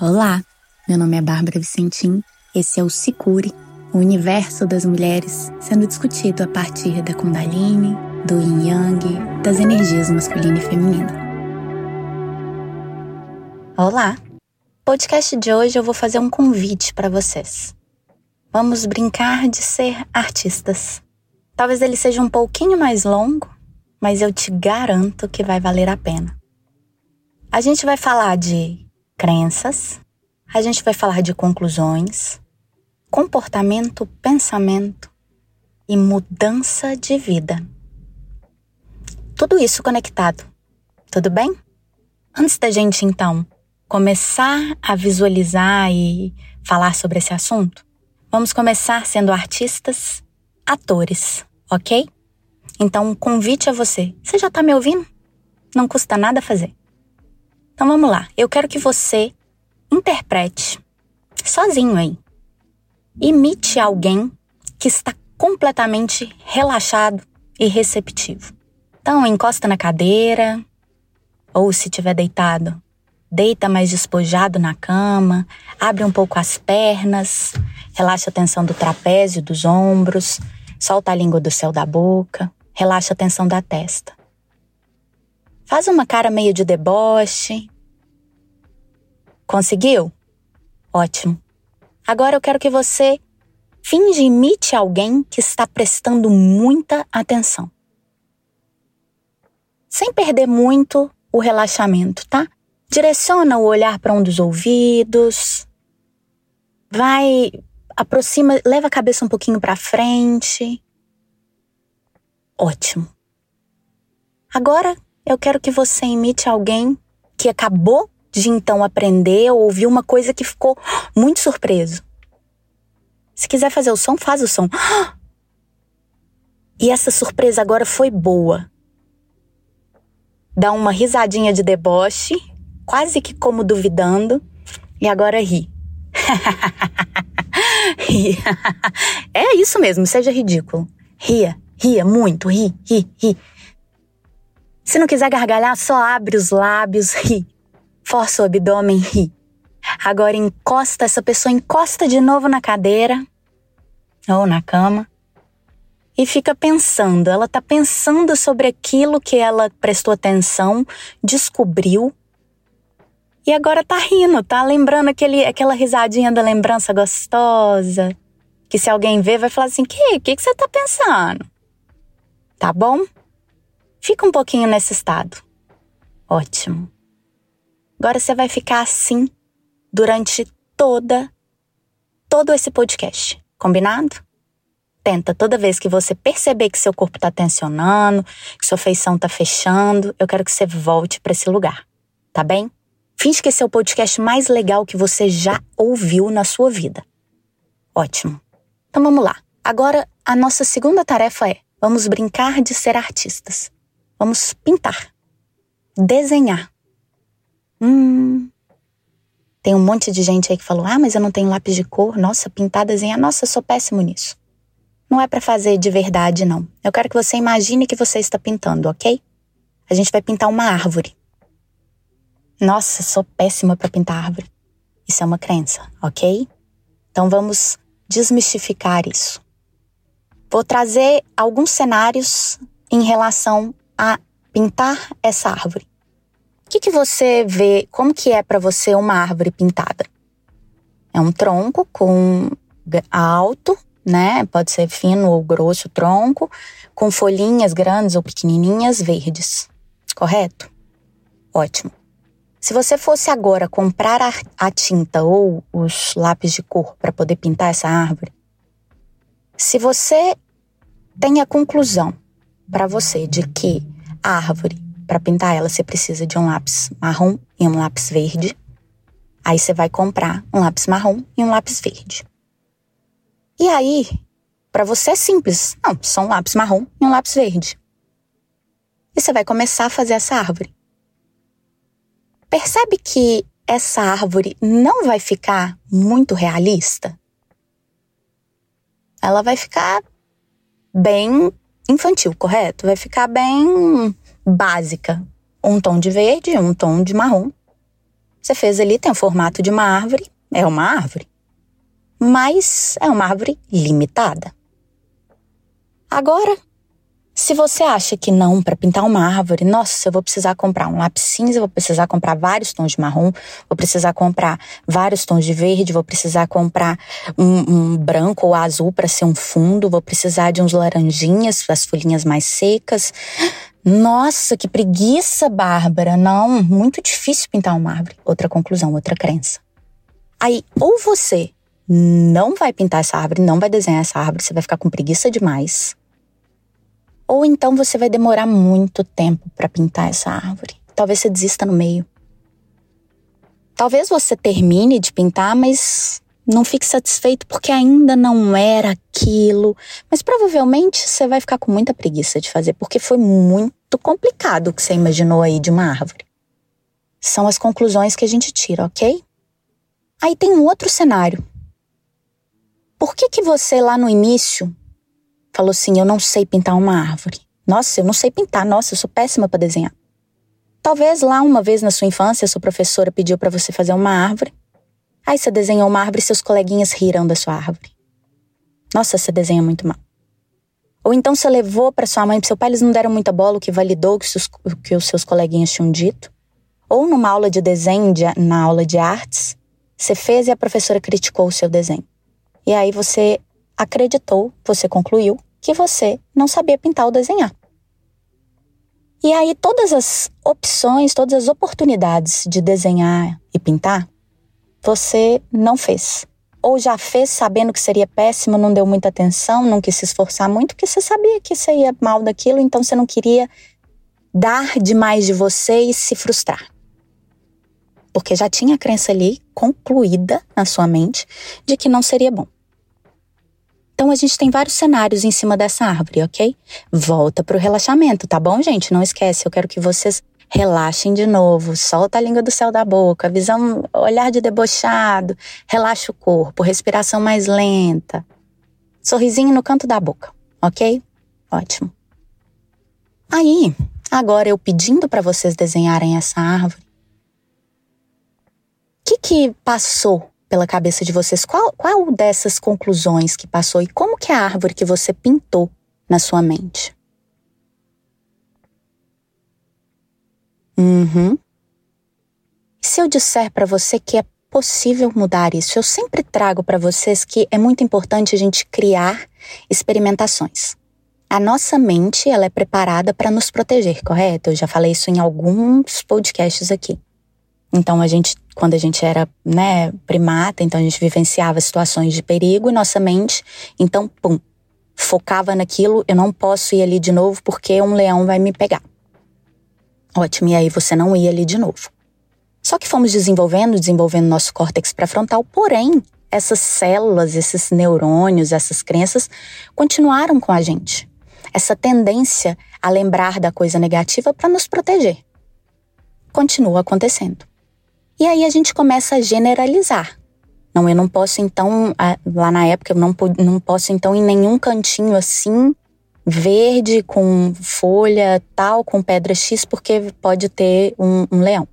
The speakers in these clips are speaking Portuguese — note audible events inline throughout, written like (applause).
Olá, meu nome é Bárbara Vicentim. Esse é o Sicure, o universo das mulheres sendo discutido a partir da Kundalini, do Yin Yang, das energias masculina e feminina. Olá! Podcast de hoje eu vou fazer um convite para vocês. Vamos brincar de ser artistas. Talvez ele seja um pouquinho mais longo, mas eu te garanto que vai valer a pena. A gente vai falar de crenças, a gente vai falar de conclusões, comportamento, pensamento e mudança de vida. Tudo isso conectado, tudo bem? Antes da gente então começar a visualizar e falar sobre esse assunto, vamos começar sendo artistas, atores, ok? Então, um convite a você. Você já está me ouvindo? Não custa nada fazer. Então vamos lá. Eu quero que você interprete sozinho aí. Imite alguém que está completamente relaxado e receptivo. Então, encosta na cadeira, ou se tiver deitado, deita mais despojado na cama, abre um pouco as pernas, relaxa a tensão do trapézio, dos ombros, solta a língua do céu da boca, relaxa a tensão da testa. Faz uma cara meio de deboche. Conseguiu? Ótimo. Agora eu quero que você finge imite alguém que está prestando muita atenção. Sem perder muito o relaxamento, tá? Direciona o olhar para um dos ouvidos. Vai, aproxima, leva a cabeça um pouquinho para frente. Ótimo. Agora eu quero que você imite alguém que acabou de então aprender ou ouvir uma coisa que ficou muito surpreso. Se quiser fazer o som, faz o som. (gasps) E essa surpresa agora foi boa. Dá uma risadinha de deboche, quase que como duvidando, e agora ri. (laughs) ria. (laughs) é isso mesmo, seja ridículo. Ria, ria muito, ri, ri, ri. Se não quiser gargalhar, só abre os lábios, ri. Força o abdômen, ri. Agora encosta, essa pessoa encosta de novo na cadeira ou na cama e fica pensando. Ela tá pensando sobre aquilo que ela prestou atenção, descobriu e agora tá rindo, tá lembrando aquele, aquela risadinha da lembrança gostosa. Que se alguém ver, vai falar assim: que, que, que você tá pensando? Tá bom? Fica um pouquinho nesse estado. Ótimo. Agora você vai ficar assim durante toda todo esse podcast, combinado? Tenta toda vez que você perceber que seu corpo está tensionando, que sua feição está fechando, eu quero que você volte para esse lugar, tá bem? Finge que esse é o podcast mais legal que você já ouviu na sua vida. Ótimo. Então vamos lá. Agora a nossa segunda tarefa é: vamos brincar de ser artistas. Vamos pintar, desenhar. Hum. Tem um monte de gente aí que falou: ah, mas eu não tenho lápis de cor. Nossa, pintar, desenhar. Nossa, eu sou péssimo nisso. Não é para fazer de verdade, não. Eu quero que você imagine que você está pintando, ok? A gente vai pintar uma árvore. Nossa, sou péssima para pintar árvore. Isso é uma crença, ok? Então vamos desmistificar isso. Vou trazer alguns cenários em relação a pintar essa árvore. O que, que você vê, como que é para você uma árvore pintada? É um tronco com alto, né? Pode ser fino ou grosso tronco, com folhinhas grandes ou pequenininhas verdes. Correto? Ótimo. Se você fosse agora comprar a, a tinta ou os lápis de cor para poder pintar essa árvore, se você tem a conclusão para você de que a árvore, para pintar ela, você precisa de um lápis marrom e um lápis verde. Aí você vai comprar um lápis marrom e um lápis verde. E aí, para você é simples. Não, só um lápis marrom e um lápis verde. E você vai começar a fazer essa árvore. Percebe que essa árvore não vai ficar muito realista? Ela vai ficar bem infantil, correto? Vai ficar bem básica. Um tom de verde, um tom de marrom. Você fez ali, tem o formato de uma árvore, é uma árvore. Mas é uma árvore limitada. Agora, se você acha que não, para pintar uma árvore, nossa, eu vou precisar comprar um lápis cinza, vou precisar comprar vários tons de marrom, vou precisar comprar vários tons de verde, vou precisar comprar um, um branco ou azul para ser um fundo, vou precisar de uns laranjinhas, as folhinhas mais secas. Nossa, que preguiça, Bárbara. Não, muito difícil pintar uma árvore. Outra conclusão, outra crença. Aí, ou você não vai pintar essa árvore, não vai desenhar essa árvore, você vai ficar com preguiça demais ou então você vai demorar muito tempo para pintar essa árvore. Talvez você desista no meio. Talvez você termine de pintar, mas não fique satisfeito porque ainda não era aquilo. Mas provavelmente você vai ficar com muita preguiça de fazer, porque foi muito complicado o que você imaginou aí de uma árvore. São as conclusões que a gente tira, ok? Aí tem um outro cenário. Por que que você lá no início falou assim: Eu não sei pintar uma árvore. Nossa, eu não sei pintar. Nossa, eu sou péssima para desenhar. Talvez lá uma vez na sua infância, sua professora pediu para você fazer uma árvore. Aí você desenhou uma árvore e seus coleguinhas riram da sua árvore. Nossa, você desenha muito mal. Ou então você levou para sua mãe e seu pai, eles não deram muita bola, o que validou o que, seus, o que os seus coleguinhas tinham dito. Ou numa aula de desenho, de, na aula de artes, você fez e a professora criticou o seu desenho. E aí você acreditou, você concluiu que você não sabia pintar ou desenhar. E aí, todas as opções, todas as oportunidades de desenhar e pintar, você não fez. Ou já fez sabendo que seria péssimo, não deu muita atenção, não quis se esforçar muito, porque você sabia que você ia mal daquilo, então você não queria dar demais de você e se frustrar. Porque já tinha a crença ali concluída na sua mente de que não seria bom. Então a gente tem vários cenários em cima dessa árvore, ok? Volta pro relaxamento, tá bom, gente? Não esquece, eu quero que vocês relaxem de novo, solta a língua do céu da boca, visão, olhar de debochado, relaxa o corpo, respiração mais lenta, sorrisinho no canto da boca, ok? Ótimo. Aí, agora eu pedindo para vocês desenharem essa árvore, o que que passou pela cabeça de vocês? Qual, qual dessas conclusões que passou e como que é a árvore que você pintou na sua mente? Uhum. Se eu disser para você que é possível mudar isso? Eu sempre trago para vocês que é muito importante a gente criar experimentações. A nossa mente, ela é preparada para nos proteger, correto? Eu já falei isso em alguns podcasts aqui. Então a gente, quando a gente era, né, primata, então a gente vivenciava situações de perigo e nossa mente, então, pum, focava naquilo, eu não posso ir ali de novo porque um leão vai me pegar. Ótimo, e aí você não ia ali de novo. Só que fomos desenvolvendo, desenvolvendo nosso córtex pré-frontal, porém, essas células, esses neurônios, essas crenças continuaram com a gente. Essa tendência a lembrar da coisa negativa para nos proteger. Continua acontecendo. E aí a gente começa a generalizar. Não, eu não posso então, lá na época, eu não, não posso então em nenhum cantinho assim, verde, com folha tal, com pedra X, porque pode ter um, um leão.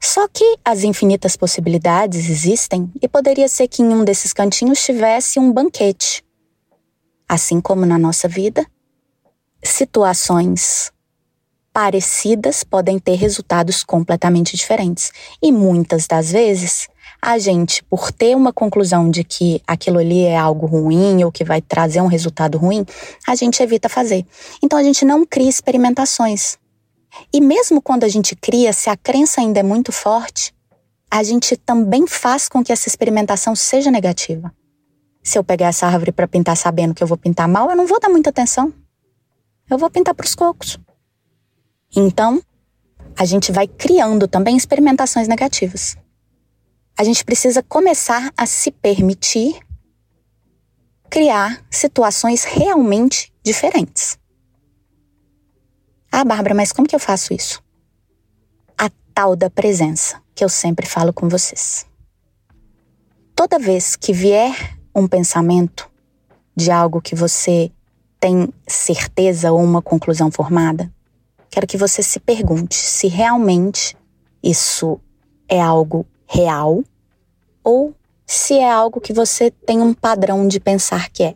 Só que as infinitas possibilidades existem e poderia ser que em um desses cantinhos tivesse um banquete. Assim como na nossa vida, situações parecidas podem ter resultados completamente diferentes. E muitas das vezes, a gente, por ter uma conclusão de que aquilo ali é algo ruim ou que vai trazer um resultado ruim, a gente evita fazer. Então a gente não cria experimentações. E mesmo quando a gente cria, se a crença ainda é muito forte, a gente também faz com que essa experimentação seja negativa. Se eu pegar essa árvore para pintar sabendo que eu vou pintar mal, eu não vou dar muita atenção. Eu vou pintar para os cocos. Então, a gente vai criando também experimentações negativas. A gente precisa começar a se permitir criar situações realmente diferentes. Ah, Bárbara, mas como que eu faço isso? A tal da presença que eu sempre falo com vocês. Toda vez que vier um pensamento de algo que você tem certeza ou uma conclusão formada, quero que você se pergunte se realmente isso é algo real ou se é algo que você tem um padrão de pensar que é.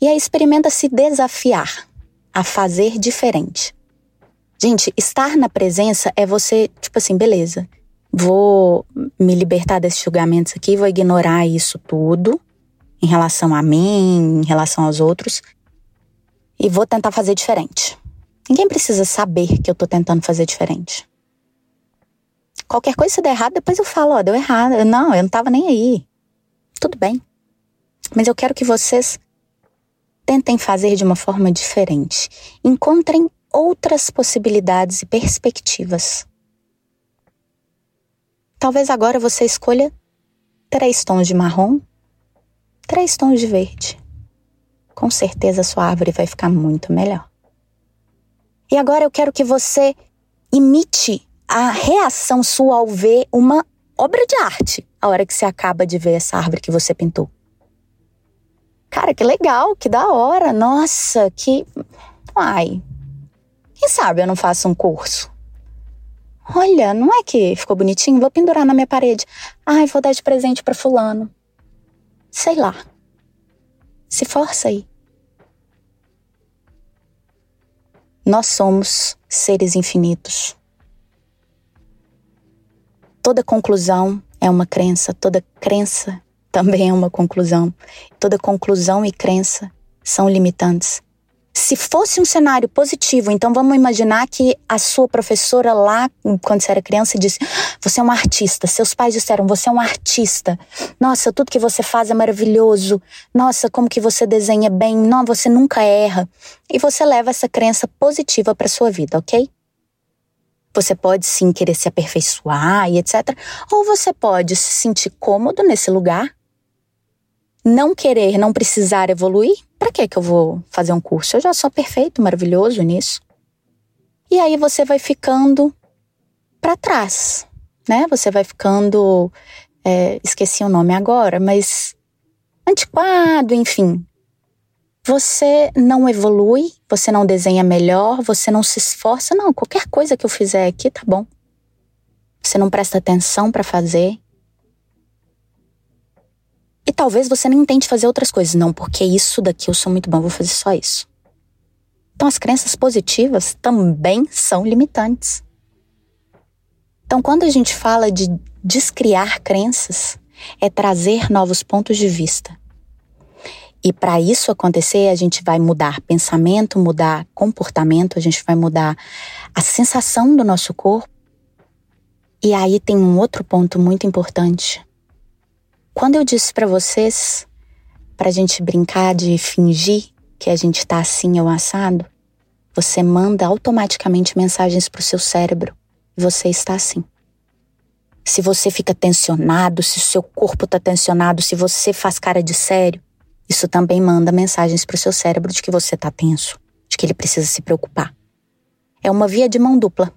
E aí experimenta se desafiar a fazer diferente. Gente, estar na presença é você, tipo assim, beleza, vou me libertar desses julgamentos aqui, vou ignorar isso tudo em relação a mim, em relação aos outros, e vou tentar fazer diferente. Ninguém precisa saber que eu tô tentando fazer diferente. Qualquer coisa se der errado, depois eu falo, ó, deu errado. Não, eu não tava nem aí. Tudo bem. Mas eu quero que vocês tentem fazer de uma forma diferente. Encontrem outras possibilidades e perspectivas. Talvez agora você escolha três tons de marrom, três tons de verde. Com certeza sua árvore vai ficar muito melhor. E agora eu quero que você imite a reação sua ao ver uma obra de arte, a hora que você acaba de ver essa árvore que você pintou. Cara, que legal, que da hora, nossa, que. Ai. Quem sabe eu não faço um curso? Olha, não é que ficou bonitinho? Vou pendurar na minha parede. Ai, vou dar de presente para Fulano. Sei lá. Se força aí. Nós somos seres infinitos. Toda conclusão é uma crença, toda crença também é uma conclusão. Toda conclusão e crença são limitantes. Se fosse um cenário positivo, então vamos imaginar que a sua professora lá, quando você era criança, disse: Você é um artista. Seus pais disseram: Você é um artista. Nossa, tudo que você faz é maravilhoso. Nossa, como que você desenha bem. Não, você nunca erra. E você leva essa crença positiva para sua vida, ok? Você pode sim querer se aperfeiçoar e etc. Ou você pode se sentir cômodo nesse lugar, não querer, não precisar evoluir. Para que que eu vou fazer um curso? Eu já sou perfeito, maravilhoso nisso. E aí você vai ficando para trás, né? Você vai ficando, é, esqueci o nome agora, mas antiquado, enfim. Você não evolui, você não desenha melhor, você não se esforça. Não, qualquer coisa que eu fizer aqui tá bom. Você não presta atenção para fazer. Talvez você nem tente fazer outras coisas. Não, porque isso daqui eu sou muito bom, vou fazer só isso. Então, as crenças positivas também são limitantes. Então, quando a gente fala de descriar crenças, é trazer novos pontos de vista. E para isso acontecer, a gente vai mudar pensamento, mudar comportamento, a gente vai mudar a sensação do nosso corpo. E aí tem um outro ponto muito importante. Quando eu disse para vocês para a gente brincar de fingir que a gente está assim ou assado, você manda automaticamente mensagens para o seu cérebro você está assim. Se você fica tensionado, se o seu corpo está tensionado, se você faz cara de sério, isso também manda mensagens para o seu cérebro de que você está tenso, de que ele precisa se preocupar. É uma via de mão dupla.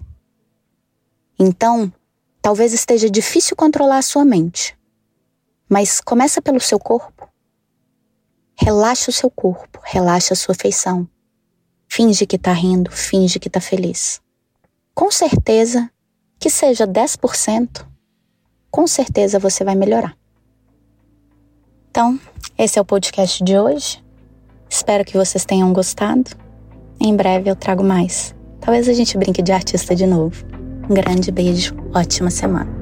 Então, talvez esteja difícil controlar a sua mente, mas começa pelo seu corpo. Relaxa o seu corpo, relaxa a sua feição. Finge que está rindo, finge que está feliz. Com certeza, que seja 10%, com certeza você vai melhorar. Então, esse é o podcast de hoje. Espero que vocês tenham gostado. Em breve eu trago mais. Talvez a gente brinque de artista de novo. Um grande beijo, ótima semana.